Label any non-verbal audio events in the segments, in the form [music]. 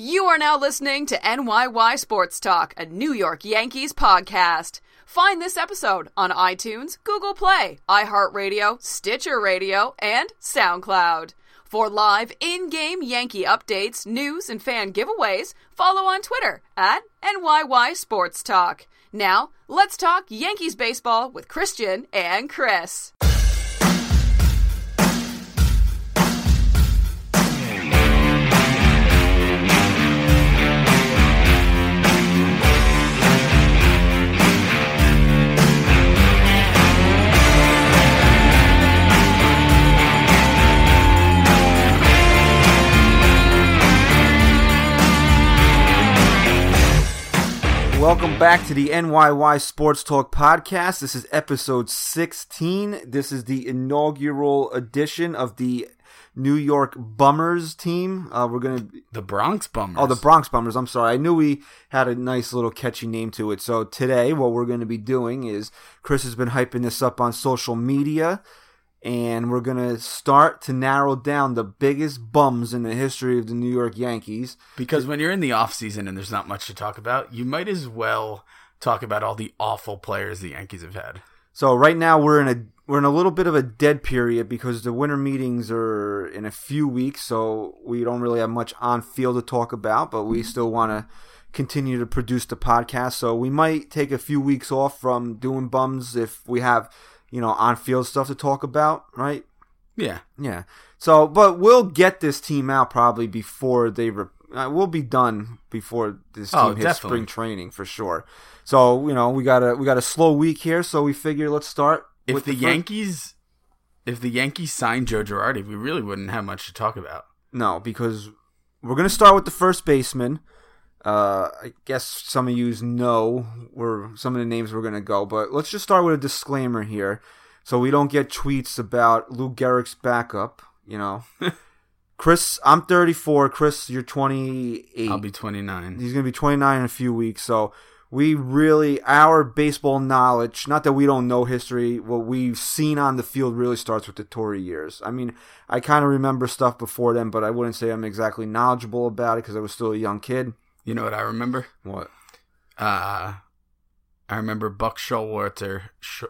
You are now listening to NYY Sports Talk, a New York Yankees podcast. Find this episode on iTunes, Google Play, iHeartRadio, Stitcher Radio, and SoundCloud. For live in game Yankee updates, news, and fan giveaways, follow on Twitter at NYY Sports Talk. Now, let's talk Yankees baseball with Christian and Chris. Welcome back to the NYY Sports Talk podcast. This is episode 16. This is the inaugural edition of the New York Bummers team. Uh, we're going to. The Bronx Bummers. Oh, the Bronx Bummers. I'm sorry. I knew we had a nice little catchy name to it. So today, what we're going to be doing is Chris has been hyping this up on social media and we're going to start to narrow down the biggest bums in the history of the New York Yankees. Because when you're in the off season and there's not much to talk about, you might as well talk about all the awful players the Yankees have had. So right now we're in a we're in a little bit of a dead period because the winter meetings are in a few weeks, so we don't really have much on field to talk about, but we still want to continue to produce the podcast. So we might take a few weeks off from doing bums if we have you know, on field stuff to talk about, right? Yeah. Yeah. So, but we'll get this team out probably before they. Re- uh, we'll be done before this team Oh, hits definitely. spring training for sure. So you know we got a we got a slow week here, so we figure let's start. If with the, first- Yankees if the Yankees signed Joe Girardi, we really wouldn't have much to talk about. no, because we're gonna start with the first baseman. Uh, I guess some of yous know where some of the names we're gonna go, but let's just start with a disclaimer here, so we don't get tweets about Lou Gehrig's backup. You know, [laughs] Chris, I'm 34. Chris, you're 28. I'll be 29. He's gonna be 29 in a few weeks, so we really our baseball knowledge. Not that we don't know history. What we've seen on the field really starts with the Torre years. I mean, I kind of remember stuff before then, but I wouldn't say I'm exactly knowledgeable about it because I was still a young kid. You know what I remember? What? Uh I remember Buck Showalter Sh-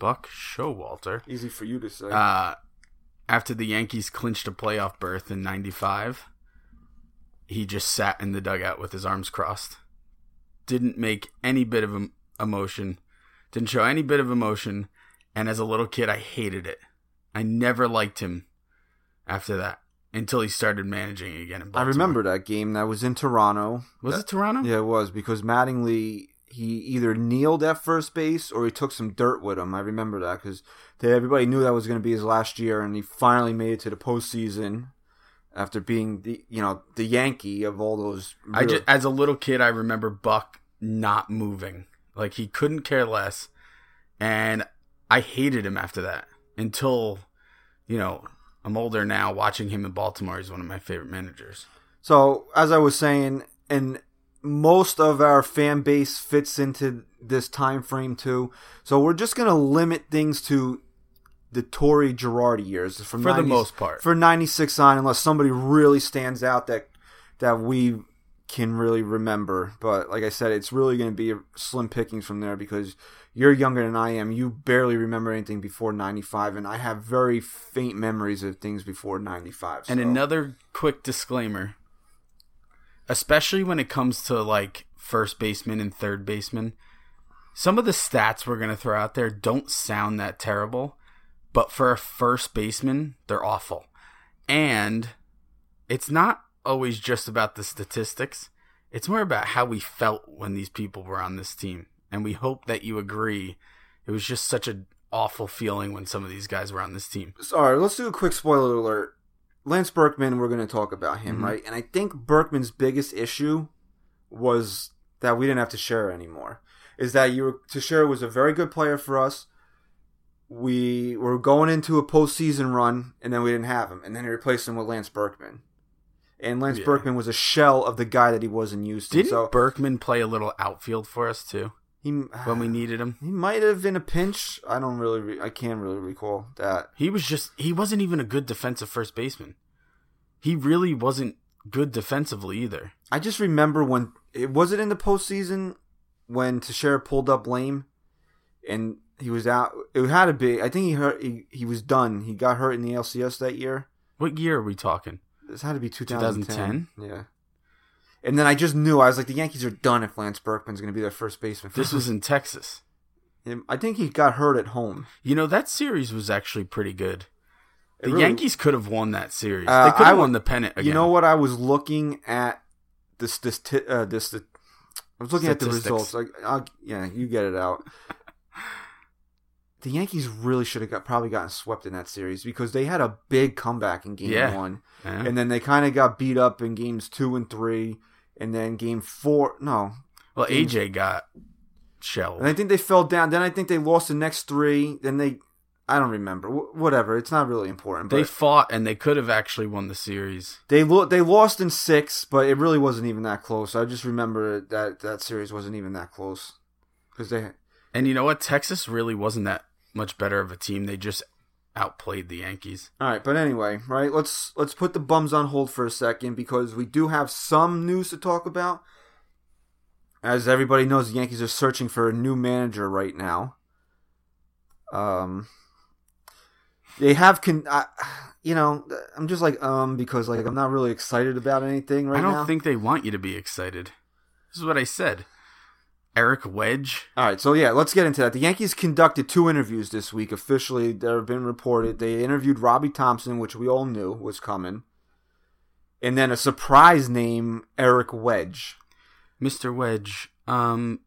Buck Showalter Easy for you to say. uh, after the Yankees clinched a playoff berth in '95, he just sat in the dugout with his arms crossed. Didn't make any bit of em- emotion. Didn't show any bit of emotion. And as a little kid, I hated it. I never liked him after that until he started managing again in I remember that game that was in Toronto. Was it Toronto? Yeah, it was because Mattingly he either kneeled at first base or he took some dirt with him. I remember that because everybody knew that was going to be his last year, and he finally made it to the postseason after being the you know the Yankee of all those. I just, as a little kid, I remember Buck not moving. Like he couldn't care less, and I hated him after that. Until, you know, I'm older now. Watching him in Baltimore, he's one of my favorite managers. So as I was saying, and most of our fan base fits into this time frame too. So we're just gonna limit things to the Torre Girardi years from For the most part. for '96 on, unless somebody really stands out that that we can really remember. But like I said, it's really going to be slim pickings from there because you're younger than I am. You barely remember anything before '95, and I have very faint memories of things before '95. And another quick disclaimer, especially when it comes to like first baseman and third baseman, some of the stats we're going to throw out there don't sound that terrible, but for a first baseman, they're awful. And it's not always just about the statistics, it's more about how we felt when these people were on this team. And we hope that you agree. It was just such an awful feeling when some of these guys were on this team. Sorry, let's do a quick spoiler alert. Lance Berkman, we're going to talk about him, Mhm. right? And I think Berkman's biggest issue was that we didn't have to share anymore. Is that you were, Teixeira was a very good player for us. We were going into a postseason run, and then we didn't have him, and then he replaced him with Lance Berkman. And Lance Yeah. Berkman was a shell of the guy that he was in Houston. Didn't so Berkman play a little outfield for us too he [sighs] when we needed him? he might have in a pinch. I don't really, re- I can't really recall that. He was just he wasn't even a good defensive first baseman. He really wasn't good defensively either. I just remember when it was it in the postseason when Teixeira pulled up lame, and he was out. It had to be. I think he hurt. He, he was done. He got hurt in the LCS that year. What year are we talking? This had to be 2010. 2010? Yeah. And then I just knew I was like, the Yankees are done if Lance Berkman's going to be their first baseman. This was in Texas. I think he got hurt at home. You know that series was actually pretty good. It The really- Yankees could have won that series. Uh, they could have won the pennant again. You know what? I was looking at this. This. Uh, this. I was looking at the results. Like, I'll, yeah, you get it out. the Yankees really should have got probably gotten swept in that series because they had a big comeback in Game Yeah. One, Yeah. and then they kind of got beat up in Games Two and Three, and then Game Four. No, well, AJ got shelled. and I think they fell down. Then I think they lost the next three. Then they, I don't remember. Wh- whatever. It's not really important. But they fought and they could have actually won the series. They lo- they lost in six, but it really wasn't even that close. I just remember that that series wasn't even that close because they. And you know what? Texas really wasn't that much better of a team. They just outplayed the Yankees. All right, but anyway, right? Let's let's put the bums on hold for a second because we do have some news to talk about. As everybody knows, the Yankees are searching for a new manager right now. Um, they have con. I, you know, I'm just like um because like I'm not really excited about anything right now. I don't now. think they want you to be excited. This is what I said. Eric Wedge. All right, so yeah, let's get into that. The Yankees conducted two interviews this week officially. That have been reported. They interviewed Robbie Thomson, which we all knew was coming, and then a surprise name, Eric Wedge. Mr. Wedge, um,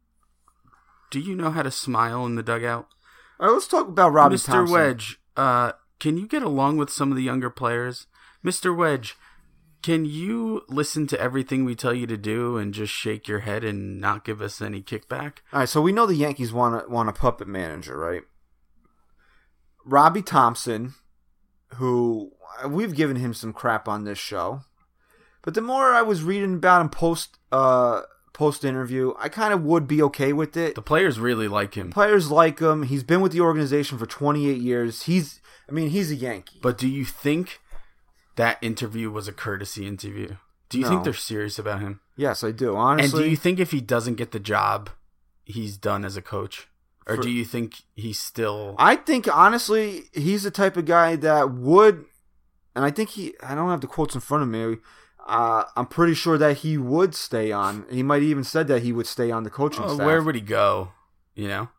do you know how to smile in the dugout? All right, let's talk about Robbie Thomson. Mr. Thomson. Wedge, uh, can you get along with some of the younger players? Mr. Wedge, can you listen to everything we tell you to do and just shake your head and not give us any kickback? All right, so we know the Yankees want a, want a puppet manager, right? Robbie Thomson, who we've given him some crap on this show, but the more I was reading about him post uh post interview, I kind of would be okay with it. The players really like him. Players like him. He's been with the organization for 28 years. He's, I mean, he's a Yankee. But do you think that interview was a courtesy interview? Do you No. think they're serious about him? Yes, I do. Honestly, and do you think if he doesn't get the job, he's done as a coach? Or For- do you think he's still I think honestly, he's the type of guy that would, and I think he. I don't have the quotes in front of me. Uh, I'm pretty sure that he would stay on. He might even said that he would stay on the coaching Oh, staff. where would he go? You know?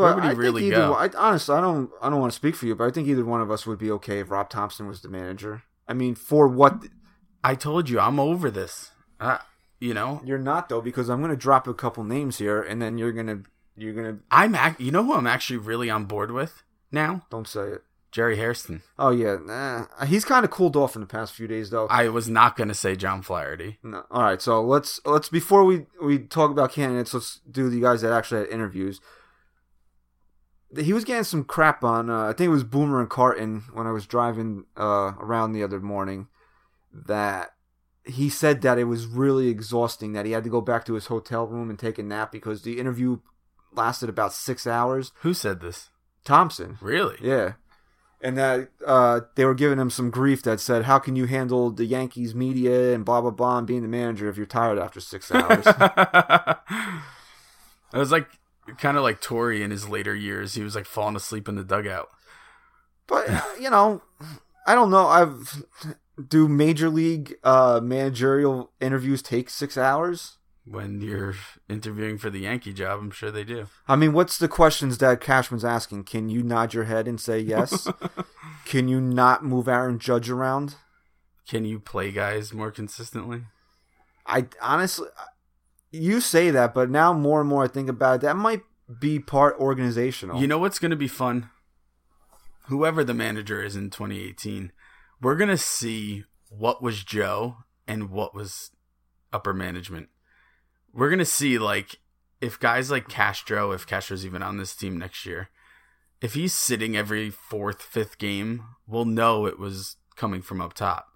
But where would he I think really either go? I, honestly, I don't. I don't want to speak for you, but I think either one of us would be okay if Rob Thomson was the manager. I mean, for what I told you I'm over this. Uh, you know, you're not though, because I'm going to drop a couple names here, and then you're gonna you're gonna I'm ac- you know who I'm actually really on board with now? don't say it. Jerry Hairston. Oh yeah, nah. he's kind of cooled off in the past few days though. I was not going to say John Flaherty. No. All right, so let's let's before we we talk about candidates, let's do the guys that actually had interviews. He was getting some crap on. Uh, I think it was Boomer and Carton when I was driving uh, around the other morning. That he said that it was really exhausting. That he had to go back to his hotel room and take a nap because the interview lasted about six hours. Who said this? Thomson. Really? Yeah. And that uh, they were giving him some grief that said, "How can you handle the Yankees media and blah blah blah and being the manager if you're tired after six hours?" [laughs] it was like kind of like Torre in his later years. He was like falling asleep in the dugout. but uh, you know, I don't know. I've do major league uh, managerial interviews take six hours? When you're interviewing for the Yankee job, I'm sure they do. I mean, what's the questions that Cashman's asking? Can you nod your head and say yes? [laughs] Can you not move Aaron Judge around? Can you play guys more consistently? I honestly, you say that, but now more and more I think about it, that might be part organizational. You know what's going to be fun? Whoever the manager is in 2018, we're going to see what was Joe and what was upper management. We're going to see, like, if guys like Castro, if Castro's even on this team next year, if he's sitting every fourth, fifth game, we'll know it was coming from up top.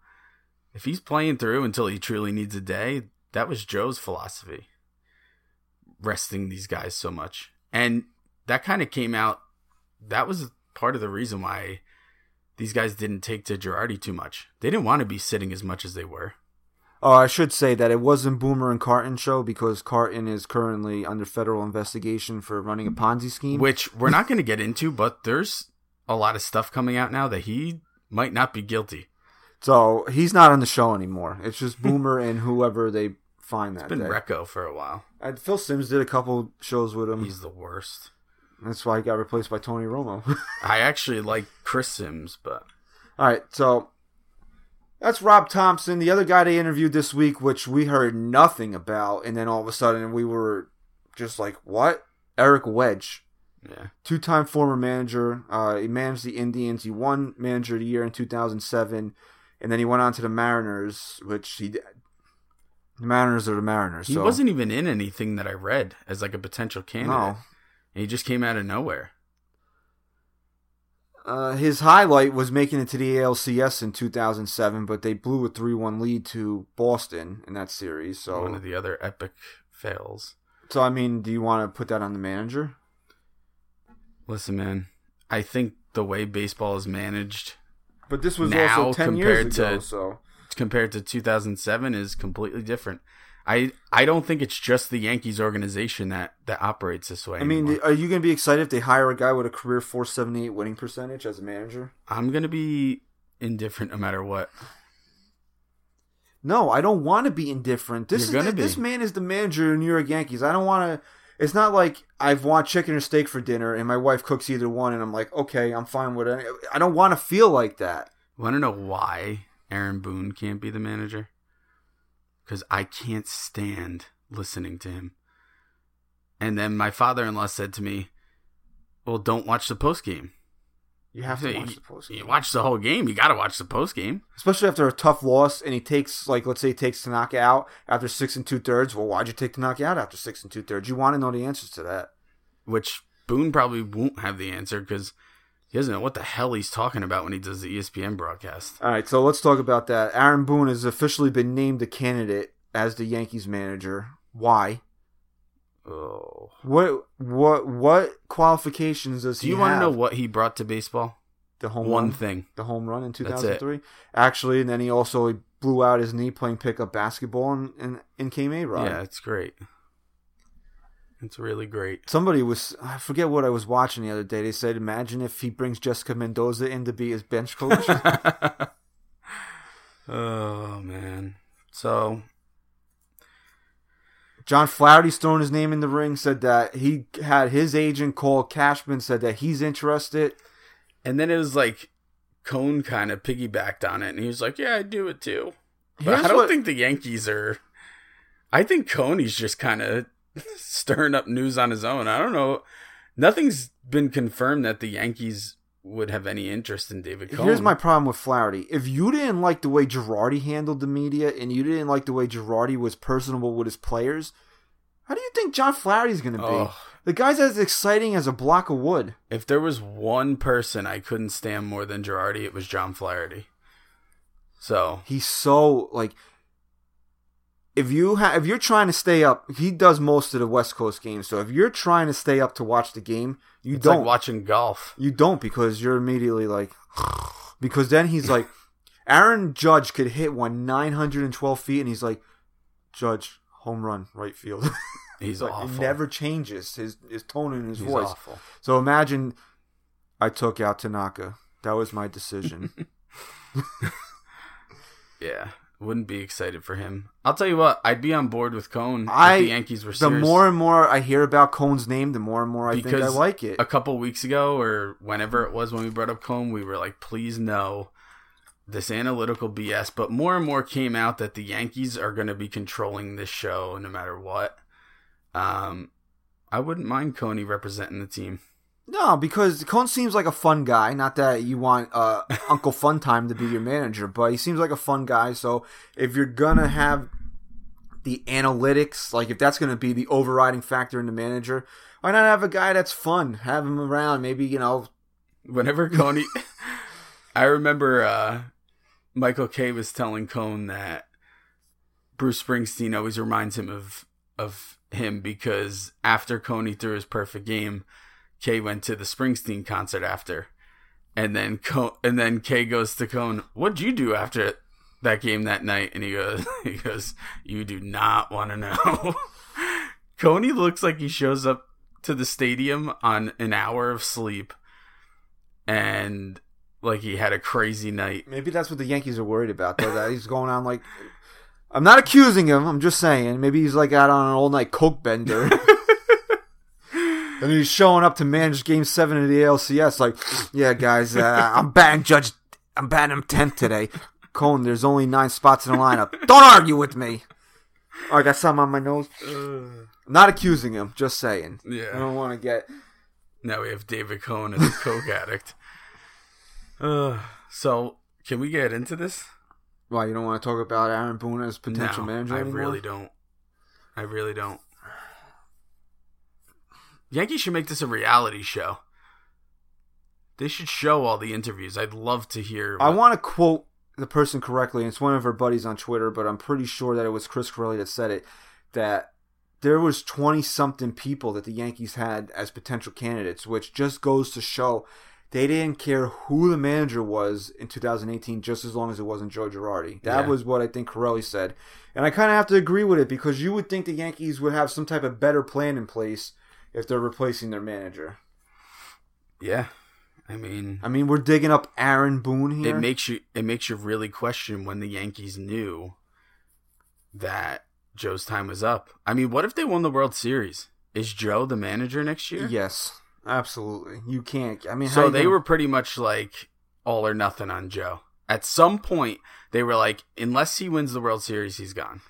If he's playing through until he truly needs a day, that was Joe's philosophy. Resting these guys so much. And that kind of came out that was part of the reason why these guys didn't take to Girardi too much. They didn't want to be sitting as much as they were. Oh, I should say that it wasn't Boomer and Carton show because Carton is currently under federal investigation for running a Ponzi scheme. Which we're not going to get into, but there's a lot of stuff coming out now that he might not be guilty. So he's not on the show anymore. It's just [laughs] Boomer and whoever they find that It's been day. Recco for a while. And Phil Simms did a couple shows with him. He's the worst. That's why he got replaced by Tony Romo. [laughs] I actually like Chris Simms, but All right, so that's Rob Thomson, the other guy they interviewed this week, which we heard nothing about, and then all of a sudden we were just like, "What?" Eric Wedge, yeah. two-time former manager. Uh, he managed the Indians. He won Manager of the Year in 2007, and then he went on to the Mariners, which he. The Mariners are the Mariners. He so. wasn't even in anything that I read as like a potential candidate. No. And he just came out of nowhere. Uh, his highlight was making it to the ALCS in 2007, but they blew a 3-1 lead to Boston in that series. So, One of the other epic fails. so I mean, do you want to put that on the manager? Listen, man, I think the way baseball is managed But this was Now also 10 years ago, to- so compared to 2007 is completely different. I I don't think it's just the Yankees organization that that operates this way. I mean, anymore. are you going to be excited if they hire a guy with a career 478 winning percentage as a manager? I'm gonna be indifferent no matter what. No, I don't want to be indifferent. This You're is this man is the manager of the New York Yankees. I don't want to. It's not like I've want chicken or steak for dinner, and my wife cooks either one, and I'm like, okay, I'm fine with it. I don't want to feel like that. Want to know why Aaron Boone can't be the manager? Because I can't stand listening to him. And then my father-in-law said to me, "Well, don't watch the post game. You have to watch the post game. You watch the whole game. You got to watch the post game. especially after a tough loss, and he takes like let's say he takes Tanaka out after six and two thirds. Well, why'd you take Tanaka out after six and two thirds? You want to know the answers to that. Which Boone probably won't have the answer because he doesn't know what the hell he's talking about when he does the ESPN broadcast. All right, so let's talk about that. Aaron Boone has officially been named a candidate as the Yankees manager. Why? Oh. What what what qualifications does he have? Do you want to know what he brought to baseball? the home One run, thing. the home run in 2003? Actually, and then he also blew out his knee playing pickup basketball in in, in Came A Rod. Yeah, it's great. It's really great. Somebody was I forget what I was watching the other day. They said, "Imagine if he brings Jessica Mendoza in to be his bench coach." [laughs] oh man. So John Flaherty's thrown his name in the ring. Said that he had his agent call Cashman. Said that he's interested. and then it was like Cone kind of piggybacked on it and he was like, Yeah, I do it too. But Here's I don't what- think the Yankees are I think Coney's just kind of [laughs] stirring up news on his own. I don't know. Nothing's been confirmed that the Yankees would have any interest in David Cone. Here's my problem with Flaherty. If you didn't like the way Girardi handled the media and you didn't like the way Girardi was personable with his players, how do you think John Flaherty's going to be? Oh. The guy's as exciting as a block of wood. If there was one person I couldn't stand more than Girardi, it was John Flaherty. So He's so like if you ha- if you're trying to stay up, he does most of the West Coast games. So if you're trying to stay up to watch the game, you it's don't like watching golf. You don't because you're immediately like, [sighs] because then he's like, Aaron Judge could hit one 912 feet, and he's like, Judge, home run, right field. [laughs] He's like, awful. It never changes his his tone in his He's voice. awful. So imagine, I took out Tanaka. That was my decision. [laughs] Yeah, wouldn't be excited for him. I'll tell you what, I'd be on board with Cone I if the Yankees were the serious. more and more I hear about Cone's name, the more and more I think I like it. a couple weeks ago or whenever it was when we brought up Cone, we were like, please no, this analytical BS. But more and more came out that the Yankees are going to be controlling this show no matter what. Um, I wouldn't mind Coney representing the team. No, because Cone seems like a fun guy. Not that you want uh, Uncle Fun Time to be your manager, but he seems like a fun guy. So if you're gonna have the analytics, like if that's gonna be the overriding factor in the manager, why not have a guy that's fun? Have him around. Maybe you know. Whenever Coney, [laughs] I remember uh, Michael Kay was telling Cone that Bruce Springsteen always reminds him of of him because after Coney threw his perfect game, Kay went to the Springsteen concert after, And then Co- and then Kay goes to Cone, "What'd you do after that game that night?" And he goes, [laughs] "He goes, you do not want to know." [laughs] Coney looks like he shows up to the stadium on an hour of sleep, and like he had a crazy night. Maybe that's what the Yankees are worried about, though. That he's going on like. I'm not accusing him. I'm just saying. Maybe he's like out on an all night coke bender. [laughs] and he's showing up to manage Game Seven of the ALCS. Like, yeah, guys, uh, I'm batting Judge. I'm batting him tenth today. Cone, there's only nine spots in the lineup. Don't argue with me. Oh, I got something on my nose. I'm not accusing him. Just saying. Yeah. I don't want to get. Now we have David Cone as a coke addict. Uh, so can we get into this? Why you don't want to talk about Aaron Boone as potential no, manager I anymore? really don't. I really don't. Yankees should make this a reality show. They should show all the interviews. I'd love to hear. I want to quote the person correctly. and It's one of her buddies on Twitter, but I'm pretty sure that it was Chris Corelli that said it. That there was 20 something people that the Yankees had as potential candidates, which just goes to show they didn't care who the manager was in 2018, just as long as it wasn't Joe Girardi. That Yeah. was what I think Corelli said, and I kind of have to agree with it because you would think the Yankees would have some type of better plan in place if they're replacing their manager. Yeah, I mean, I mean, we're digging up Aaron Boone here. it makes you it makes you really question when the Yankees knew that Joe's time was up. I mean, what if they won the World Series? Is Joe the manager next year? Yes, absolutely. You can't. I mean, So they gonna- were pretty much like all or nothing on Joe. At some point, they were like, unless he wins the World Series, he's gone.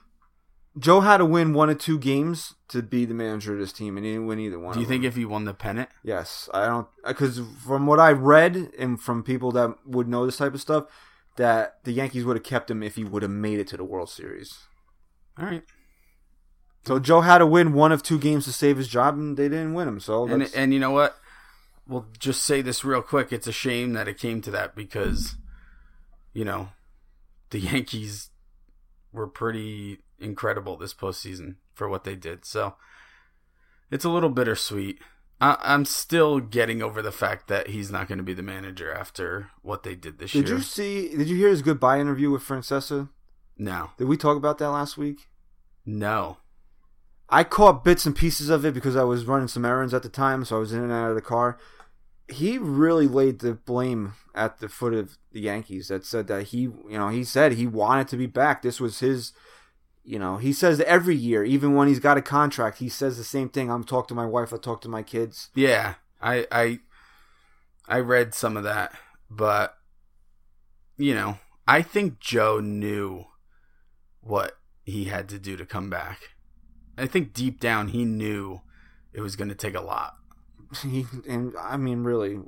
Joe had to win one or two games to be the manager of this team, and he didn't win either one. Do you of think them. if he won the pennant? Yes, I don't because from what I read and from people that would know this type of stuff, that the Yankees would have kept him if he would have made it to the World Series. All right. So Joe had to win one of two games to save his job, and they didn't win him. So And and you know what? We'll just say this real quick. It's a shame that it came to that because, you know, the [laughs] Yankees were pretty incredible this postseason for what they did. So it's a little bittersweet. I, I'm still getting over the fact that he's not going to be the manager after what they did this did year. Did you see? Did you hear his goodbye interview with Francesa? No, Did we talk about that last week? no. I caught bits and pieces of it because I was running some errands at the time, so I was in and out of the car. He really laid the blame at the foot of the Yankees. That said that he, you know, he said he wanted to be back. This was his, you know, he says every year, even when he's got a contract, he says the same thing. I'm talk to my wife. I talk to my kids. Yeah, I I I read some of that, but you know, I think Joe knew what he had to do to come back. I think deep down he knew it was going to take a lot. He and I mean, really,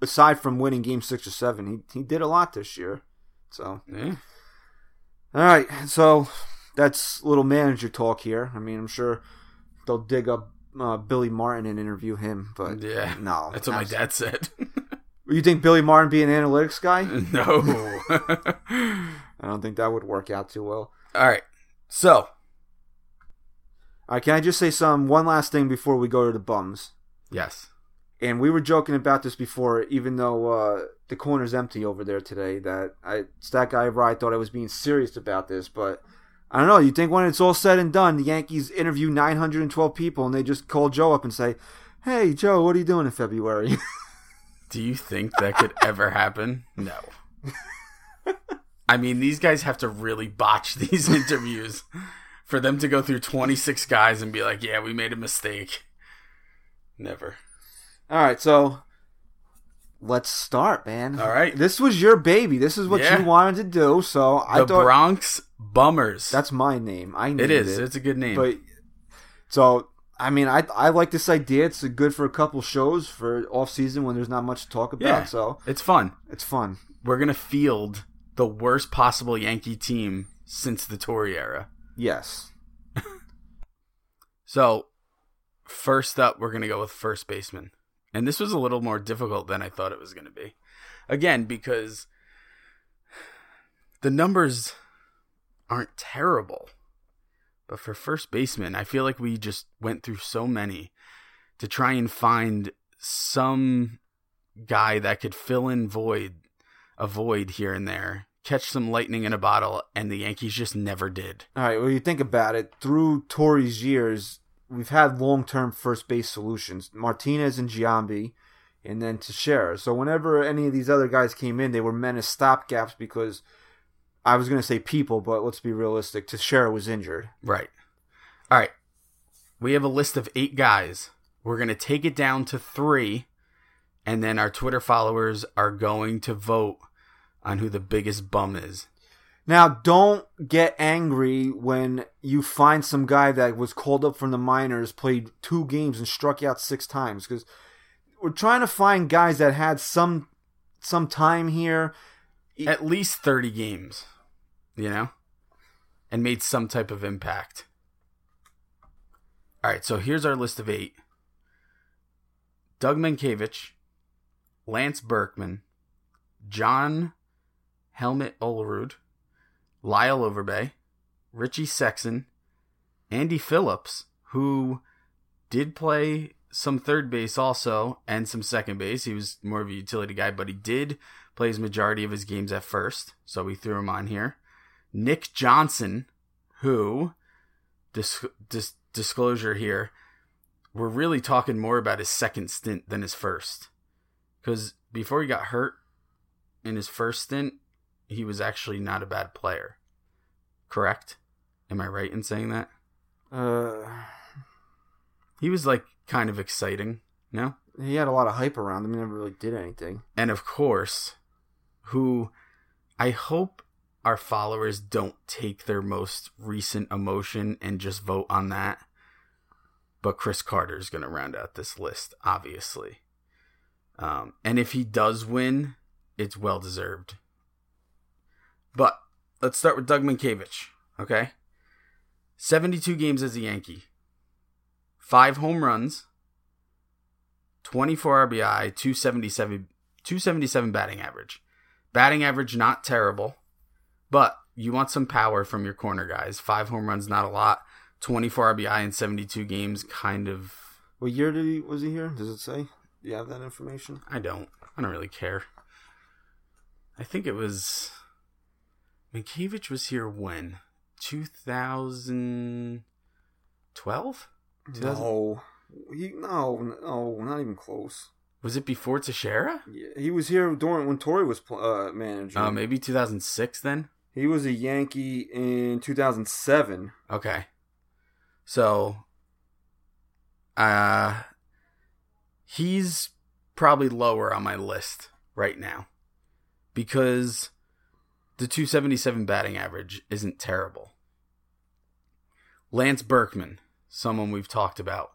aside from winning Game Six or Seven, he he did a lot this year. So Yeah. All right, so that's little manager talk here. I mean, I'm sure they'll dig up uh, Billy Martin and interview him, but Yeah. no, That's what my dad said. [laughs] You think Billy Martin be an analytics guy? [laughs] no. [laughs] I don't think that would work out too well. All right. So, All right, can I just say some one last thing before we go to the bums? yes. And we were joking about this before, even though uh, the corner's empty over there today. That I, Stat Guy Rye thought I was being serious about this, but I don't know. You think when it's all said and done, the Yankees interview 912 people and they just call Joe up and say, "Hey, Joe, what are you doing in February?" [laughs] Do you think that could ever happen? No. I mean, these guys have to really botch [laughs] these interviews for them to go through 26 guys and be like, yeah, we made a mistake. Never. all right, so let's start, man. All right. this was your baby. This is what Yeah. you wanted to do. So I The thought Bronx Bummers. that's my name. I named it is. It. It's a good name. But so I mean, I I like this idea. It's good for a couple shows for off season when there's not much to talk about. Yeah. So it's fun. it's fun. We're going to field the worst possible Yankee team since the Torre era. Yes. [laughs] So, first up, we're going to go with first baseman. And this was a little more difficult than I thought it was going to be. Again, because the numbers aren't terrible. But for first baseman, I feel like we just went through so many to try and find some guy that could fill in void a void here and there, catch some lightning in a bottle, and the Yankees just never did. All right, well, you think about it. Through Torre's years, we've had long term first base solutions Martinez and Giambi, and then Teixeira. So whenever any of these other guys came in, they were meant as stopgaps because I was going to say people, but let's be realistic. Teixeira was injured. Right. All right. We have a list of eight guys. We're going to take it down to three, and then our Twitter followers are going to vote on who the biggest bum is. Now, don't get angry when you find some guy that was called up from the minors, played two games, and struck out six times. Because we're trying to find guys that had some some time here. At least 30 games, you know? And made some type of impact. All right, so here's our list of eight Doug Mientkiewicz, Lance Berkman, John Helmet Olerud, Lyle Overbay, Richie Sexson, Andy Phillips, who did play some third base also and some second base. He was more of a utility guy, but he did play his majority of his games at first, so we threw him on here. Nick Johnson, who, dis- dis- disclosure here, we're really talking more about his second stint than his first. Because before he got hurt in his first stint, he was actually not a bad player. Correct? Am I right in saying that? Uh, He was like kind of exciting, no? he had a lot of hype around him. He never really did anything. And of course, who I hope our followers don't take their most recent emotion and just vote on that. But Chris Carter is going to round out this list, obviously. Um, and if he does win, it's well deserved. But let's start with Doug Mientkiewicz, okay? 72 games as a Yankee, five home runs, 24 RBI, 277, 277 batting average. Batting average not terrible, but you want some power from your corner guys. Five home runs, not a lot. 24 RBI in 72 games, kind of. What year did he was he here? Does it say? Do you have that information? I don't. I don't really care. I think it was. Mientkiewicz was here when? 2012? No, he no no not even close. Was it before Teixeira? Yeah, he was here during when Torre was pl- uh, manager. Uh, maybe 2006 then? He was a Yankee in 2007. Okay. So uh he's probably lower on my list right now because the 277 batting average isn't terrible. Lance Berkman, someone we've talked about.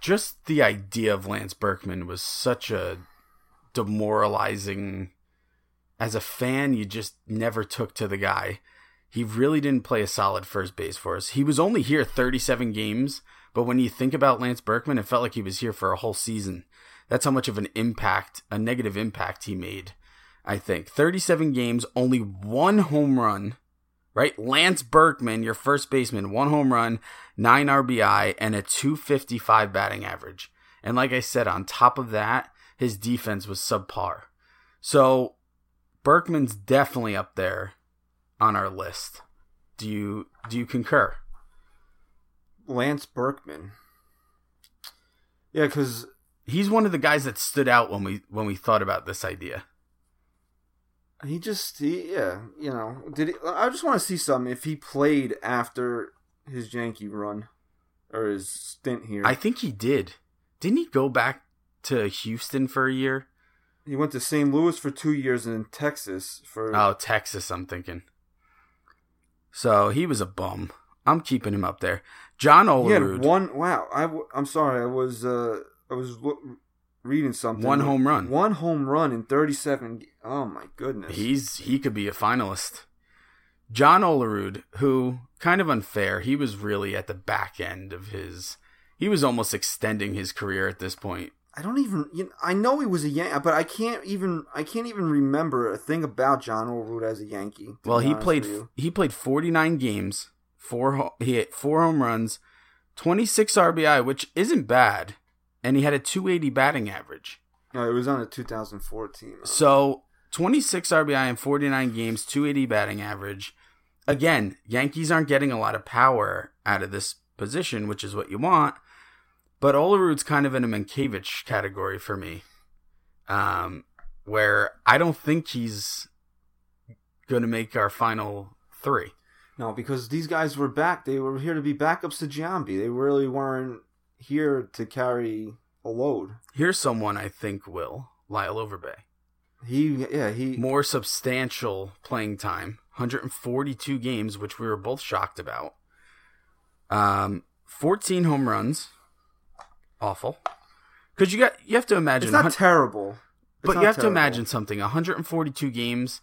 Just the idea of Lance Berkman was such a demoralizing as a fan you just never took to the guy. He really didn't play a solid first base for us. He was only here 37 games, but when you think about Lance Berkman, it felt like he was here for a whole season. That's how much of an impact, a negative impact he made, I think. 37 games, only one home run, right? Lance Berkman, your first baseman, one home run, nine RBI, and a 255 batting average. And like I said, on top of that, his defense was subpar. So Berkman's definitely up there on our list. Do you do you concur? Lance Berkman. Yeah, because He's one of the guys that stood out when we when we thought about this idea. he just he, yeah you know did he, I just want to see something if he played after his Yankee run or his stint here. I think he did. Didn't he go back to Houston for a year? He went to St. Louis for two years and in Texas for Oh, Texas, I'm thinking. So he was a bum. I'm keeping him up there. John he Olerud, one. Wow, I, I'm sorry, I was uh I was reading something. One home run. One home run in 37. Oh my goodness. he's he could be a finalist. John Olerud, who kind of unfair, he was really at the back end of his. He was almost extending his career at this point. I don't even. You know, I know he was a Yankee, but I can't even. I can't even remember a thing about John Olerud as a Yankee. Well, he played he played 49 games, four he hit four home runs, 26 RBI, which isn't bad, and he had a 280 batting average. No, it was on the 2014. So 26 RBI in 49 games, 280 batting average. Again, Yankees aren't getting a lot of power out of this position, which is what you want. But Olerud's kind of in a Mientkiewicz category for me, um, where I don't think he's going to make our final three. No, because these guys were back. They were here to be backups to Giambi. They really weren't here to carry a load. Here's someone I think will Lyle Overbay. He, yeah, he. More substantial playing time, 142 games, which we were both shocked about. Um, 14 home runs, awful. Because you got you have to imagine, It's not hun- terrible. It's but not you have to imagine something. 142 games,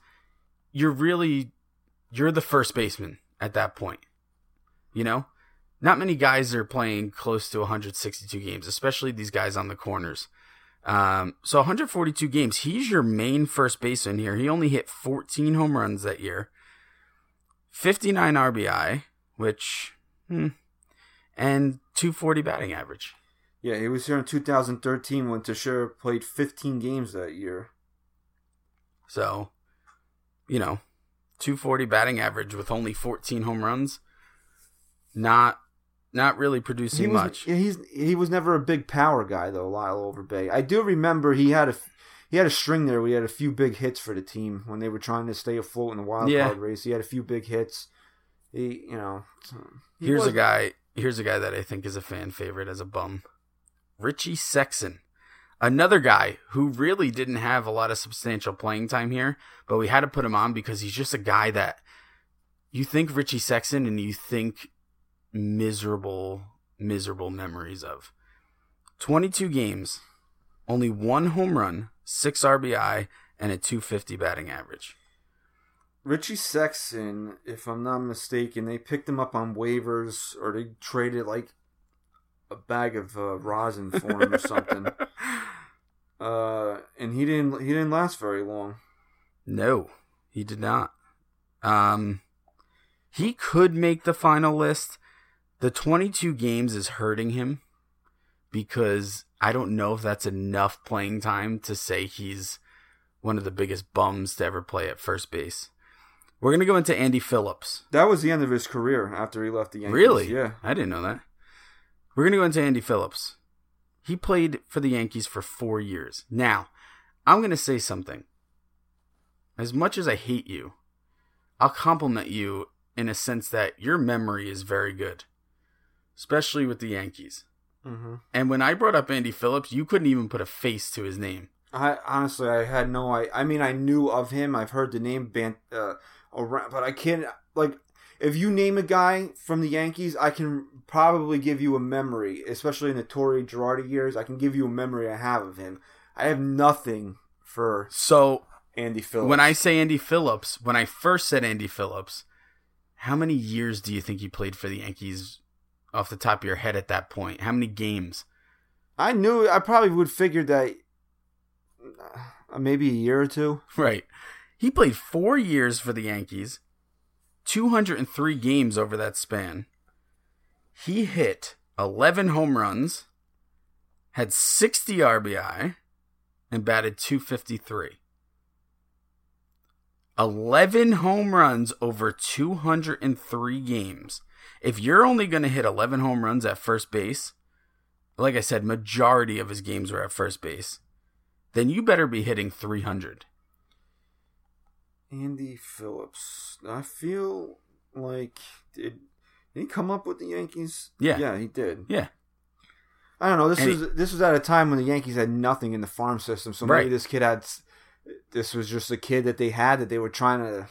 you're really you're the first baseman at that point. You know, not many guys are playing close to 162 games, especially these guys on the corners. Um, so 142 games. He's your main first baseman here. He only hit 14 home runs that year, 59 RBI, which, hmm, and 240 batting average. Yeah, he was here in 2013 when Teixeira played 15 games that year. So, you know, 240 batting average with only 14 home runs. Not not really producing he was, much. He's he was never a big power guy though, Lyle Overbay. I do remember he had a he had a string there. We had a few big hits for the team when they were trying to stay afloat in the wild Yeah. card race. He had a few big hits. He, you know, he Here's a guy. Here's a guy that I think is a fan favorite as a bum. Richie Sexson. Another guy who really didn't have a lot of substantial playing time here, but we had to put him on because he's just a guy that you think Richie Sexson and you think miserable, miserable memories of. 22 games, only one home run, six RBI, and a 250 batting average. Richie Sexson, if I'm not mistaken, they picked him up on waivers or they traded like a bag of uh, rosin for him or something. [laughs] Uh, and he didn't he didn't last very long. No, he did not. Um, he could make the final list. The 22 games is hurting him because I don't know if that's enough playing time to say he's one of the biggest bums to ever play at first base. We're gonna go into Andy Phillips. That was the end of his career after he left the Yankees. Really? Yeah. I didn't know that. We're going to go into Andy Phillips. He played for the Yankees for four years. Now, I'm going to say something. As much as I hate you, I'll compliment you in a sense that your memory is very good, especially with the Yankees. Mm-hmm. And when I brought up Andy Phillips, you couldn't even put a face to his name. I honestly, I had no. I, I mean, I knew of him. I've heard the name ban, uh, around, but I can't like. If you name a guy from the Yankees, I can probably give you a memory, especially in the Torre Girardi years. I can give you a memory I have of him. I have nothing for So Andy Phillips. when I say Andy Phillips, when I first said Andy Phillips, how many years do you think he played for the Yankees off the top of your head at that point? How many games? I knew, I probably would figure that uh, maybe a year or two. [laughs] Right. He played four years for the Yankees, 203 games over that span. He hit 11 home runs, had 60 RBI, and batted 253. 11 home runs over 203 games. If you're only going to hit 11 home runs at first base, like I said, majority of his games were at first base, then you better be hitting 300. Andy Phillips. I feel like did, did he come up with the Yankees? Yeah. yeah, he did. Yeah. I don't know. This And was this was at a time when the Yankees had nothing in the farm system, so Right. maybe this kid had. This was just a kid that they had that they were trying to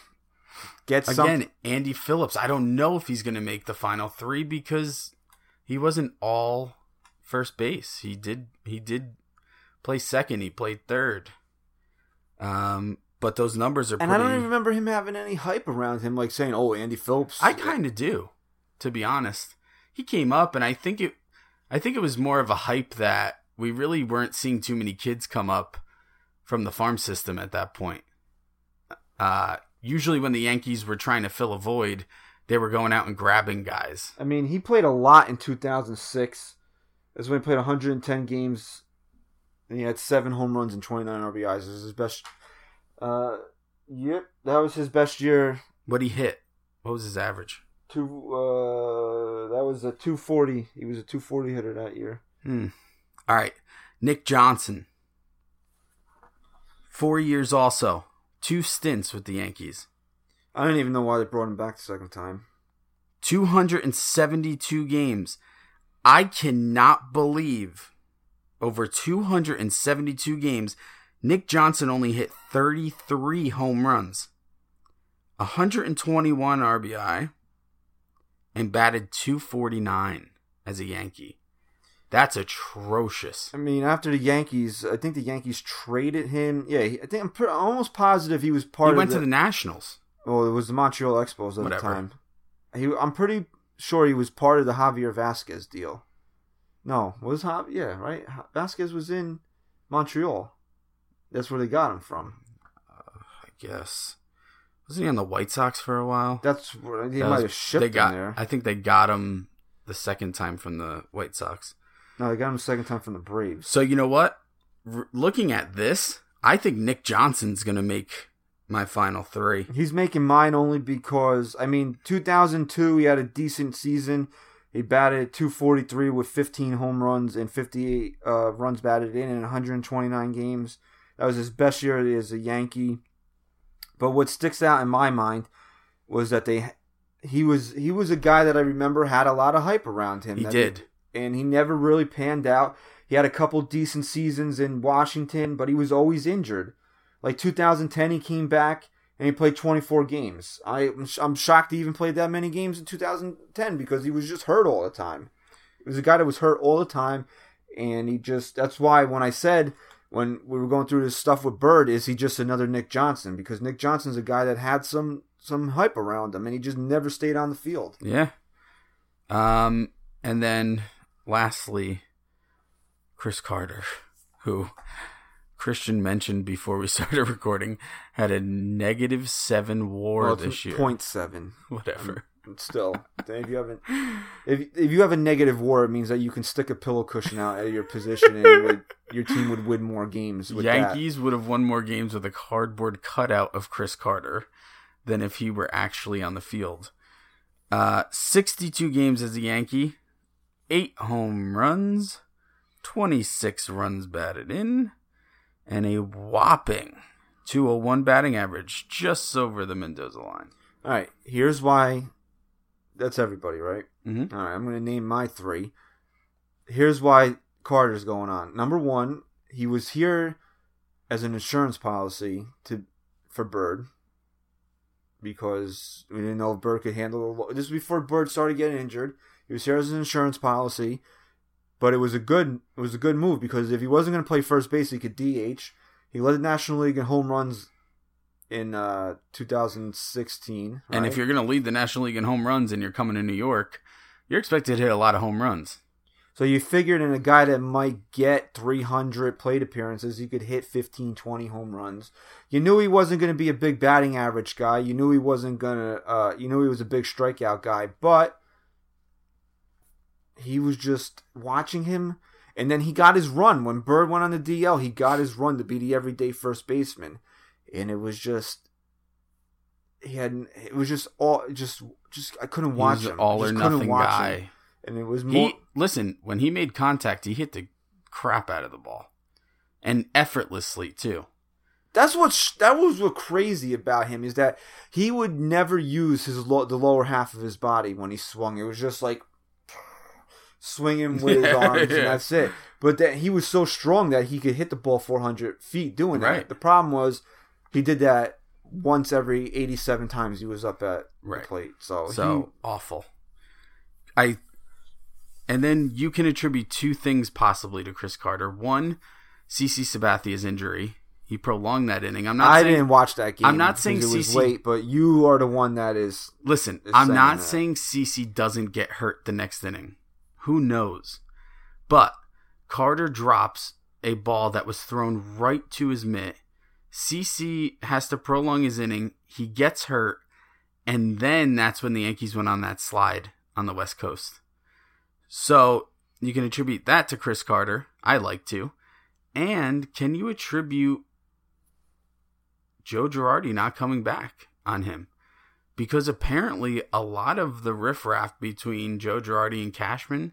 get Again, something. Andy Phillips, I don't know if he's going to make the final 3 because he wasn't all first base. He did he did play second, he played third. Um but those numbers are And pretty I don't even remember him having any hype around him, like saying, "Oh, Andy Phillips." I kind of do, to be honest. He came up, and I think it, I think it was more of a hype that we really weren't seeing too many kids come up from the farm system at that point. Uh, usually, when the Yankees were trying to fill a void, they were going out and grabbing guys. I mean, he played a lot in 2006. That's when he played 110 games and he had seven home runs and 29 RBIs. This is his best. Uh, yep, that was his best year. What he hit? What was his average? Two. Uh, that was a 240. He was a 240 hitter that year. Hmm. All right, Nick Johnson. Four years also, two stints with the Yankees. I don't even know why they brought him back the second time. 272 games. I cannot believe over 272 games, Nick Johnson only hit 33 home runs, 121 RBI, and batted 249 as a Yankee. That's atrocious. I mean, after the Yankees, I think the Yankees traded him. Yeah, I think I'm pre- almost positive he was part He of went the, to the Nationals. Well, it was the Montreal Expos at Whatever. the time. He, I'm pretty sure he was part of the Javier Vazquez deal. No, was Jav? Yeah, right. Vazquez was in Montreal. That's where they got him from. Uh, I guess. Wasn't he on the White Sox for a while? That's they That might was- have shipped they got, there. I think they got him the second time from the White Sox. No, they got him the second time from the Braves. So you know what? R- looking at this, I think Nick Johnson's going to make my final three. He's making mine only because I mean, 2002 he had a decent season. He batted 243 with 15 home runs and 58 uh, runs batted in in 129 games. That was his best year as a Yankee. But what sticks out in my mind was that they he was he was a guy that I remember had a lot of hype around him. He did. and he never really panned out. He had a couple decent seasons in Washington, but he was always injured. Like 2010, he came back and he played 24 games. I, I'm shocked he even played that many games in 2010 because he was just hurt all the time. He was a guy that was hurt all the time, and he just that's why when I said when we were going through this stuff with Bird, is he just another Nick Johnson? Because Nick Johnson's a guy that had some some hype around him, and he just never stayed on the field. Yeah. Um, and then lastly, Chris Carter, who Christian mentioned before we [laughs] started recording, had a negative seven WAR Well, this year. point seven. Whatever. Still, if you haven't, if if you have a negative WAR, it means that you can stick a pillow cushion out at your position, and would, your team would win more games. With that. Yankees would have won more games with a cardboard cutout of Chris Carter than if he were actually on the field. Uh, 62 games as a Yankee, 8 home runs, 26 runs batted in, and a whopping 201 batting average just over the Mendoza line. All right, here's why. That's everybody, right? Mm-hmm. All right, I'm going to name my three. Here's why Carter's going on. Number one, he was here as an insurance policy to for Bird because we didn't know if Bird could handle the. lo- This was before Bird started getting injured. He was here as an insurance policy, but it was a good it was a good move because if he wasn't going to play first base, he could DH. He led the National League in home runs in uh, 2016. And if you're going to lead the National League in home runs and you're coming to New York, you're expected to hit a lot of home runs. So you figured in a guy that might get 300 plate appearances, he could hit 15, 20 home runs. You knew he wasn't going to be a big batting average guy. You knew he wasn't going to, uh, you knew he was a big strikeout guy, but he was just watching him. And then he got his run. When Bird went on the DL, he got his run to be the everyday first baseman. And it was just, he had, it was just all, just, just, I couldn't watch him. all or couldn't nothing watch him. guy. And it was more. He listen when he made contact, he hit the crap out of the ball, and effortlessly too. That's what sh- that was what crazy about him is that he would never use his lo- the lower half of his body when he swung. It was just like swinging with his [laughs] arms, yeah. and that's it. But that he was so strong that he could hit the ball 400 feet doing that. The problem was he did that once every 87 times he was up at Right. the plate. So, So awful. I and then you can attribute two things possibly to Chris Carter. One, CC Sabathia's injury. He prolonged that inning. I'm not I saying didn't watch that game. I'm not saying it was CC late, but you are the one that is. Listen, is I'm saying not that. saying CC doesn't get hurt the next inning. Who knows? But Carter drops a ball that was thrown right to his mitt. CC has to prolong his inning. He gets hurt. And then that's when the Yankees went on that slide on the West Coast. So you can attribute that to Chris Carter. I like to. And can you attribute Joe Girardi not coming back on him? Because apparently a lot of the riffraff between Joe Girardi and Cashman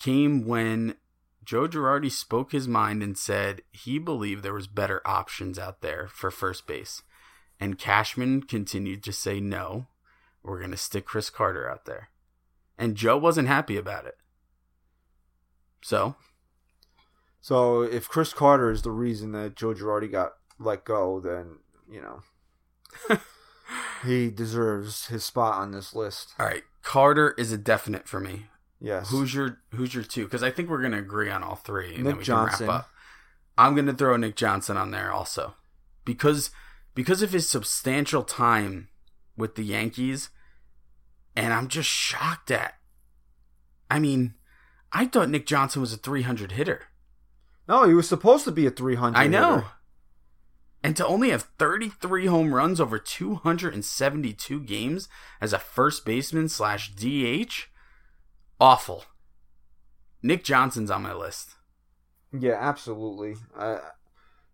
came when Joe Girardi spoke his mind and said he believed there was better options out there for first base. And Cashman continued to say no, we're going to stick Chris Carter out there. And Joe wasn't happy about it. So, So if Chris Carter is the reason that Joe Girardi got let go, then you know [laughs] he deserves his spot on this list. all right, Carter is a definite for me. Yes. Who's your who's your two? Because I think we're going to agree on all three. And Nick then we Johnson. Can wrap up. I'm going to throw Nick Johnson on there also, because because of his substantial time with the Yankees, and I'm just shocked at. I mean, I thought Nick Johnson was a 300 hitter. No, he was supposed to be a 300. I know. hitter. And to only have 33 home runs over 272 games as a first baseman slash DH, awful. Nick Johnson's on my list. Yeah, absolutely. Uh,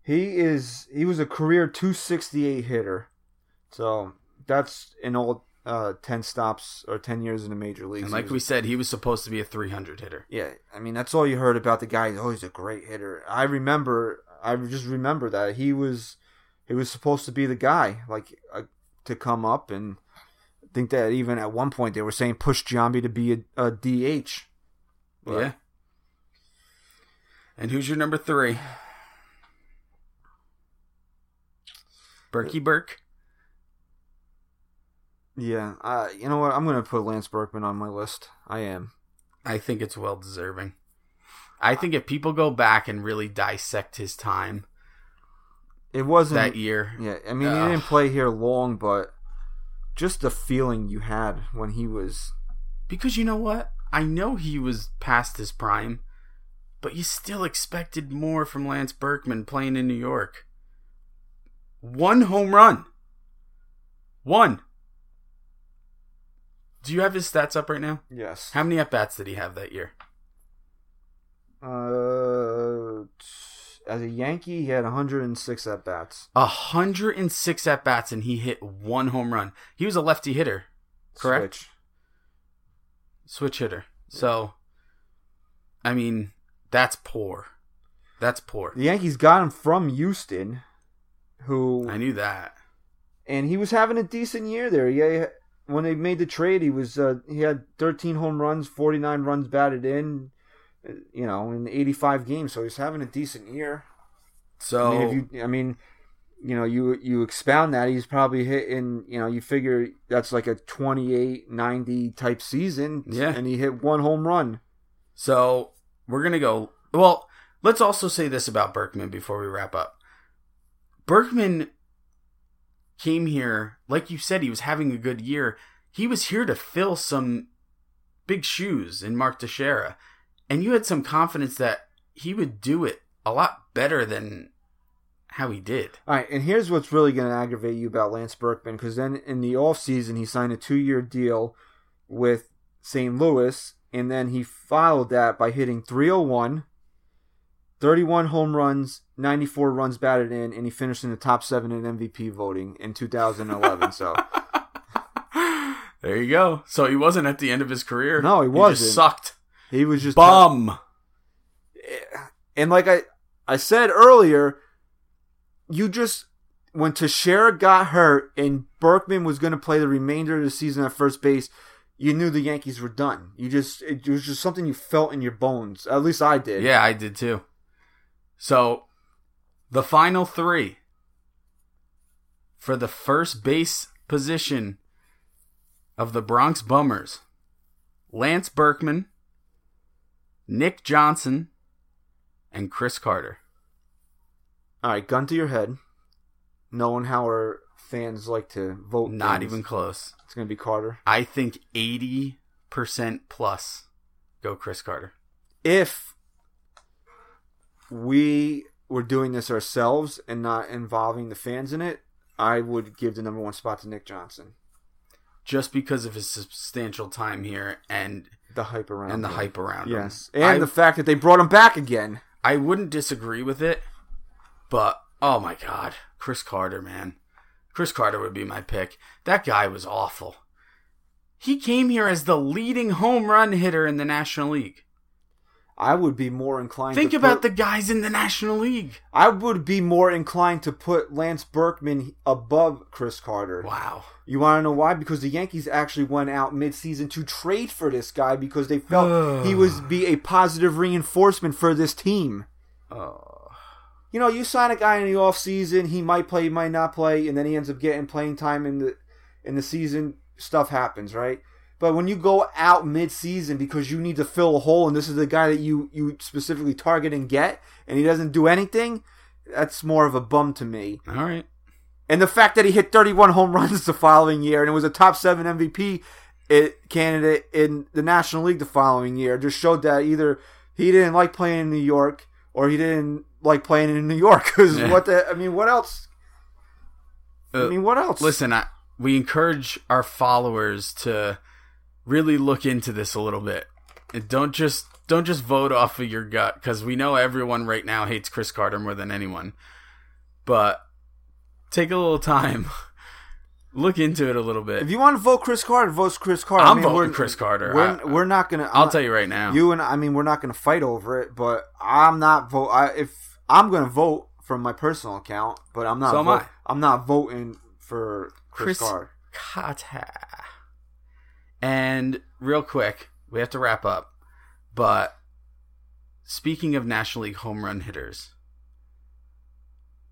he is. He was a career 268 hitter. So that's in all uh, 10 stops or 10 years in the major leagues. And like was- we said, he was supposed to be a 300 hitter. Yeah, I mean that's all you heard about the guy. Oh, he's a great hitter. I remember. I just remember that he was. He was supposed to be the guy, like uh, to come up, and think that even at one point they were saying push Giambi to be a, a DH. But- Yeah. And who's your number three? Berkey Burke. Yeah, uh, you know what? I'm gonna put Lance Berkman on my list. I am. I think it's well deserving. I think if people go back and really dissect his time It wasn't that year, Yeah, I mean he didn't play here long, but just the feeling you had when he was. because you know what? I know he was past his prime, but you still expected more from Lance Berkman playing in New York. One home run. One. Do you have his stats up right now? Yes. How many at bats did he have that year? Uh, t- as a Yankee, he had 106 at bats. Hundred and six at bats, and he hit one home run. He was a lefty hitter, correct? Switch. Switch hitter. So, I mean, that's poor. That's poor. The Yankees got him from Houston, who I knew that. and he was having a decent year there. Yeah, when they made the trade, he was uh, he had 13 home runs, 49 runs batted in, you know, in 85 games. So he's having a decent year. So I mean, if you, I mean, you know, you you expound that he's probably hitting, you know, you figure that's like a 28, 90 type season. Yeah. and he hit one home run. So we're gonna go. Well, let's also say this about Berkman before we wrap up. Berkman came here, like you said, he was having a good year. He was here to fill some big shoes in Mark Teixeira, and you had some confidence that he would do it a lot better than how he did. All right, and here's what's really going to aggravate you about Lance Berkman because then in the offseason, he signed a two year deal with St. Louis, and then he followed that by hitting 301, 31 home runs, 94 runs batted in, and he finished in the top seven in MVP voting in 2011. so, [laughs] There you go. So he wasn't at the end of his career. No, he wasn't. sucked. He was just. Bum. And like I, I said earlier, you just when Teixeira got hurt and Berkman was going to play the remainder of the season at first base, you knew the Yankees were done. You just it was just something you felt in your bones. At least I did. Yeah, I did too. So, the final three for the first base position of the Bronx Bummers Lance Berkman, Nick Johnson, and Chris Carter. All right, gun to your head. Knowing how our fans like to vote, Not things, even close. It's going to be Carter. I think 80% plus go Chris Carter. If we were doing this ourselves and not involving the fans in it, I would give the number one spot to Nick Johnson. Just because of his substantial time here and The hype around and the him. hype around him. Yes, and I- the fact that they brought him back again. I wouldn't disagree with it, but oh my god, Chris Carter, man. Chris Carter would be my pick. That guy was awful. He came here as the leading home run hitter in the National League. I would be more inclined. Think to about put, the guys in the National League. I would be more inclined to put Lance Berkman above Chris Carter. Wow. You want to know why? Because the Yankees actually went out mid-season to trade for this guy because they felt he was be a positive reinforcement for this team. Oh. You know, you sign a guy in the off season, he might play, he might not play, and then he ends up getting playing time in the in the season. Stuff happens, right? But when you go out mid-season because you need to fill a hole, and this is the guy that you you specifically target and get, and he doesn't do anything, that's more of a bum to me. All right. And the fact that he hit 31 home runs [laughs] the following year and it was a top seven MVP candidate in the National League the following year just showed that either he didn't like playing in New York or he didn't like playing in New York. [laughs] Because what the? I mean, what else? I Uh, mean, what else? Listen, I, we encourage our followers to really look into this a little bit. And don't just don't just vote off of your gut because we know everyone right now hates Chris Carter more than anyone. But take a little time, [laughs] look into it a little bit. If you want to vote Chris Carter, vote Chris Carter. I'm I mean, voting we're- Chris Carter. We're, I- we're not gonna. I'll I'm tell you right now. You and I mean, we're not gonna fight over it, but I'm not vote. I, if I'm gonna vote from my personal account, but I'm not. So am I. I'm not voting for Chris, Chris- Carter. Carter. And real quick, we have to wrap up. But speaking of National League home run hitters,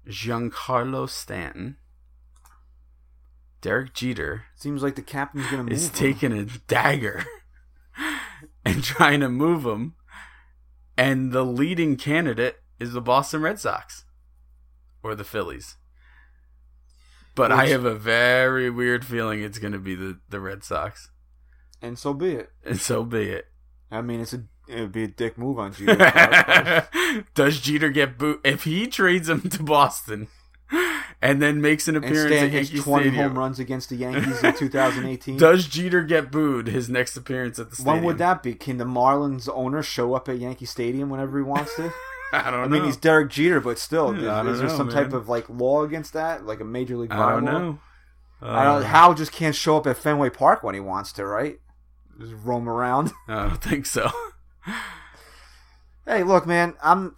Giancarlo Stanton, Derek Jeter Seems like the captain's gonna move. is him. taking a dagger [laughs] and trying to move him. And the leading candidate is the Boston Red Sox or the Phillies. But I have a very weird feeling it's going to be the, the Red Sox. And so be it. And so be it. I mean, it's a it would be a dick move on Jeter. [laughs] Does Jeter get boot if he trades him to Boston and then makes an appearance at hits Yankee 20 Stadium? home runs against the Yankees in [laughs] 2018. Does Jeter get booed his next appearance at the stadium? when would that be? Can the Marlins owner show up at Yankee Stadium whenever he wants to? [laughs] I don't know. I know. mean, he's Derek Jeter, but still, is, is there know, some type of like law against that, like a major league I don't know. I don't. Uh, Hal just can't show up at Fenway Park when he wants to, right? Just roam around. [laughs] I don't think so. hey, look, man, I'm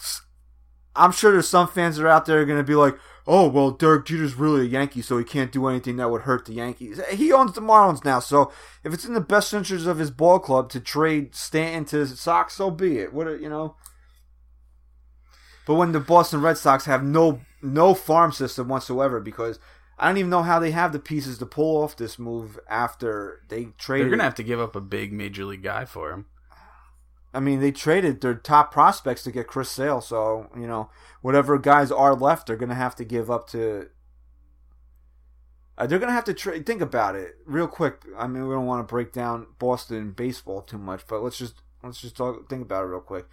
I'm sure there's some fans that are out there are going to be like, "Oh, well, Derek Jeter's really a Yankee, so he can't do anything that would hurt the Yankees." Eh, he owns the Marlins now, so if it's in the best interest of his ball club to trade Stanton to the Sox, so be it. What a- you know. But when the Boston Red Sox have no no farm system whatsoever, because I don't even know how they have the pieces to pull off this move after they traded. They're gonna have to give up a big major league guy for him. I mean, they traded their top prospects to get Chris Sale, so you know whatever guys are left, they're gonna have to give up to. Uh, they're gonna have to trade. Think about it real quick. I mean, we don't want to break down Boston baseball too much, but let's just let's just talk. Think about it real quick.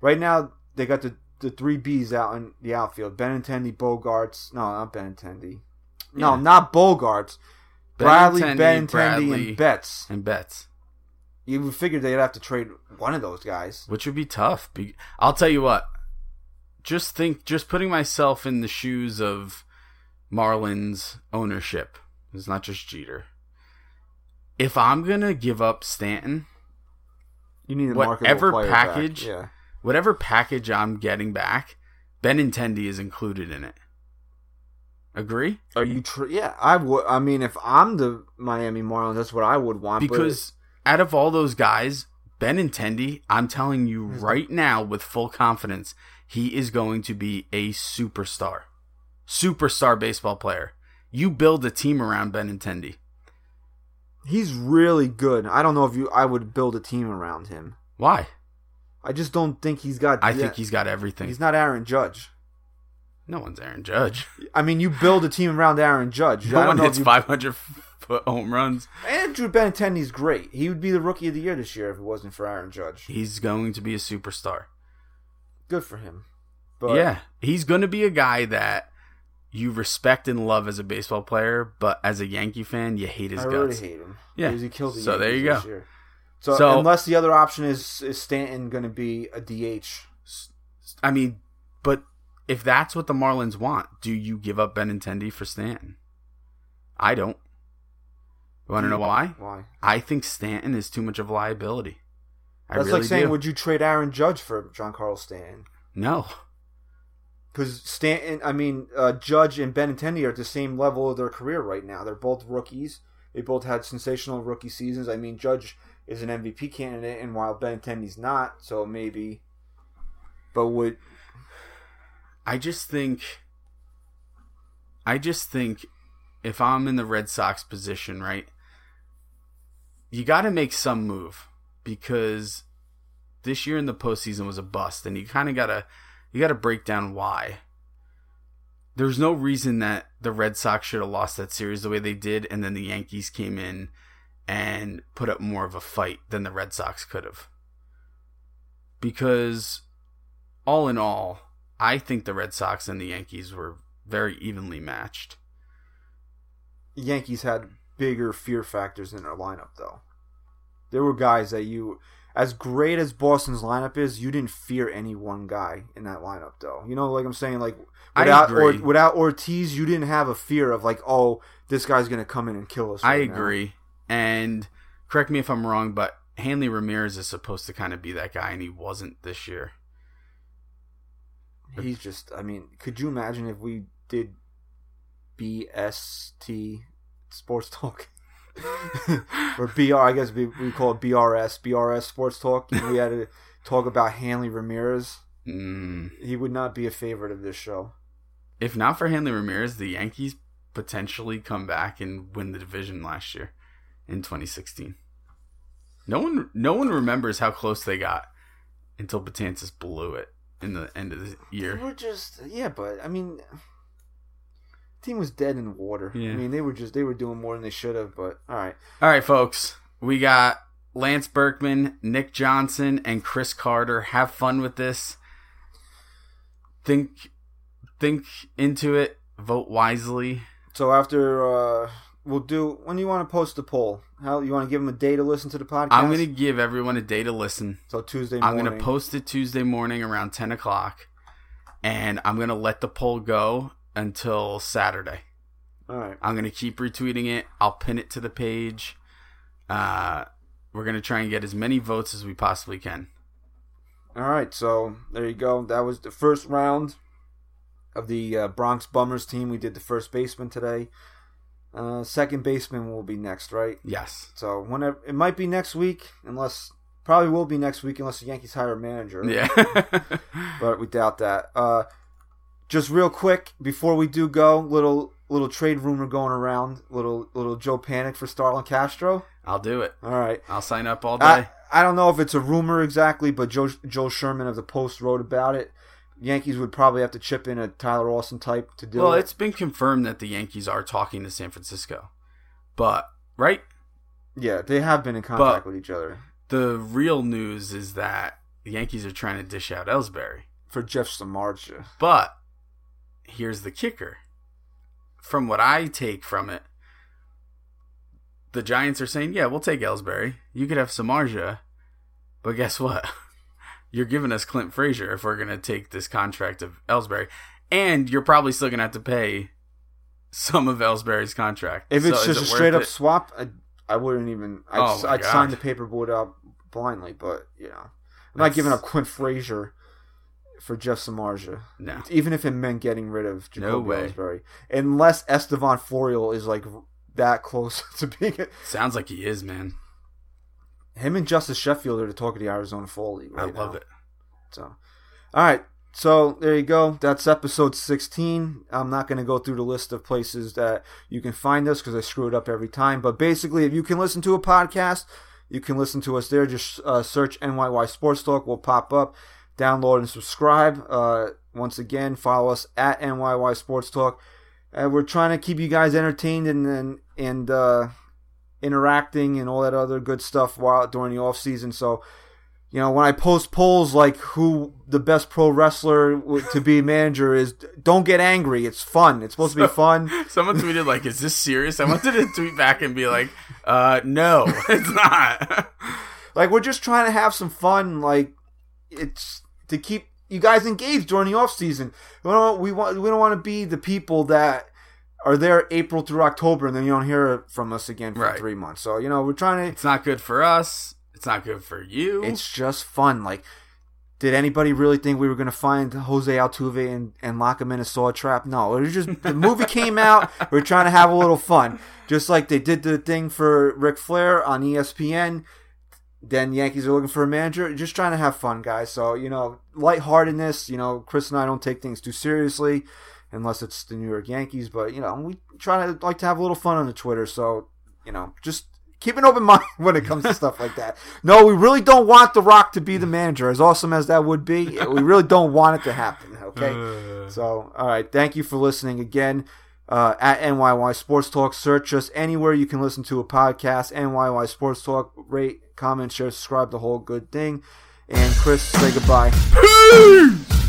Right now, they got the the three Bs out in the outfield: Benintendi, Bogaerts. No, not Benintendi. No, Yeah. not Bogaerts. Bradley, Benintendi, Benintendi, Bradley. and Betts. And Betts, You would figure they'd have to trade one of those guys. which would be tough. I'll tell you what. Just think, just putting myself in the shoes of Marlins ownership. It's not just Jeter. If I'm gonna give up Stanton, You need a Whatever package- Yeah. whatever package I'm getting back, Benintendi is included in it. Agree? Are you? Tr- yeah, I would. I mean, if I'm the Miami Marlins, that's what I would want. Because out of all those guys, Benintendi, I'm telling you mm-hmm. right now with full confidence, he is going to be a superstar. Superstar baseball player. You build a team around Benintendi. he's really good. I don't know if you. I would build a team around him. Why? I just don't think he's got. I yeah, think he's got everything. He's not Aaron Judge. No one's Aaron Judge. I mean, you build a team around Aaron Judge. I No don't one hits you- 500 foot home runs. Andrew Benintendi's great. He would be the rookie of the year this year if it wasn't for Aaron Judge. He's going to be a superstar. Good for him. But yeah, he's going to be a guy that you respect and love as a baseball player, but as a Yankee fan, you hate his I guts. hate him. Yeah. he killed the So there Yankees you this go. year. So, So- unless the other option is is Stanton going to be a DH. I mean, but if that's what the Marlins want, do you give up Benintendi for Stanton? I don't. You want to know why? Why? I think Stanton is too much of a liability. I That's really like saying, do. would you trade Aaron Judge for John Giancarlo Stanton? no. Because Stanton, I mean, uh, Judge and Benintendi are at the same level of their career right now. They're both rookies. They both had sensational rookie seasons. I mean, Judge is an MVP candidate, and while Benintendi's not, so maybe. But would I just think I just think if I'm in the Red Sox position, right? You got to make some move because this year in the postseason was a bust, and you kind of gotta you gotta break down why. There's no reason that the Red Sox should have lost that series the way they did, and then the Yankees came in and put up more of a fight than the Red Sox could have. Because all in all, I think the Red Sox and the Yankees were very evenly matched. Yankees had bigger fear factors in their lineup, though. There were guys that you, as great as Boston's lineup is, you didn't fear any one guy in that lineup, though. You know, like I'm saying, like without. Or, without Ortiz, you didn't have a fear of like, oh, this guy's gonna come in and kill us. I right now. agree. And correct me if I'm wrong, but Hanley Ramirez is supposed to kind of be that guy, and he wasn't this year. He's just. I mean, could you imagine if we did BST Sports Talk? [laughs] or BR, I guess we, we call it BRS, BRS Sports Talk. And we had to talk about Hanley Ramirez. Mm. He would not be a favorite of this show. If not for Hanley Ramirez, the Yankees potentially come back and win the division last year in 2016. No one, no one remembers how close they got until Betances blew it in the end of the They year. were just yeah, but I mean, team was dead in the water. Yeah. I mean, they were just they were doing more than they should have. But all right, All right, folks. We got Lance Berkman, Nick Johnson, and Chris Carter. Have fun with this. Think think into it. Vote wisely. so after uh we'll do when do you want to post the poll? How you want to give them a day to listen to the podcast? I'm gonna give everyone a day to listen. so Tuesday I'm gonna post it Tuesday morning around ten o'clock, and I'm gonna let the poll go until Saturday. All right. I'm gonna keep retweeting it. I'll pin it to the page. Uh, we're gonna try and get as many votes as we possibly can. All right, so there you go. That was the first round of the uh, Bronx Bummers team. We did the first baseman today. Uh, second baseman will be next, right? Yes. So whenever it might be next week, unless probably will be next week, unless the Yankees hire a manager. Yeah. [laughs] but we doubt that. Uh, just real quick before we do go, little little trade rumor going around. Little little Joe Panik for Starlin Castro. I'll do it. All right. I'll sign up all day. I, I don't know if it's a rumor exactly, but Joe Joe Sherman of the Post wrote about it. Yankees would probably have to chip in a Tyler Austin type to do well, it. it's been confirmed that the Yankees are talking to San Francisco. But, right? yeah, they have been in contact But- with each other The real news is that the Yankees are trying to dish out Ellsbury. for Jeff Samardzija. But here's the kicker. From what I take from it, the Giants are saying, "Yeah, we'll take Ellsbury. You could have Samardzija, but guess what? [laughs] You're giving us Clint Frazier if we're going to take this contract of Ellsbury, and you're probably still going to have to pay some of Ellsbury's contract. If it's So just a straight up it? swap, I, I wouldn't even. I'd, Oh I'd sign the paperboard out blindly, but you know, I'm not giving up Clint Frazier for Jeff Samardzija, No, even if it meant getting rid of Jacoby No way. Ellsbury, unless Estevan Florial is like that close [laughs] to being. A, sounds like he is, man. Him and Justus Sheffield are the talk of the Arizona Fall League. I love now. it. So, all right. So there you go. That's episode 16. I'm not going to go through the list of places that you can find us because I screw it up every time. But basically, if you can listen to a podcast, you can listen to us there. Just uh, search NYY Sports Talk. Will pop up. Download and subscribe. Uh, once again, follow us at NYY Sports Talk. Uh, we're trying to keep you guys entertained and and, and uh, interacting and all that other good stuff while during the off season. So you know, when I post polls like who the best pro wrestler to be manager is, don't get angry. It's fun. It's supposed to be fun. [laughs] Someone tweeted like, "Is this serious?" I wanted to tweet back and be like, "Uh, no, [laughs] it's not." [laughs] Like we're just trying to have some fun. Like it's to keep you guys engaged during the off season. We don't we want we don't want to be the people that are there April through October and then you don't hear from us again for Right. three months. So you know we're trying to. It's not good for us. It's not good for you. It's just fun. Like, did anybody really think we were going to find Jose Altuve and, and lock him in a saw trap? No, it was just the movie [laughs] came out. We're trying to have a little fun, just like they did the thing for Ric Flair on ESPN. Then Yankees are looking for a manager. Just trying to have fun, guys. So you know, lightheartedness. You know, Chris and I don't take things too seriously, unless it's the New York Yankees. But you know, we try to like to have a little fun on the Twitter. So you know, just keep an open [laughs] mind when it comes to stuff like that. No, we really don't want The Rock to be the manager, as awesome as that would be. We really don't want it to happen. Okay. So, all right. Thank you for listening again. Uh, at NYY Sports Talk, search us anywhere you can listen to a podcast. NYY Sports Talk, rate, comment, share, subscribe, the whole good thing. And Chris, say goodbye. Peace!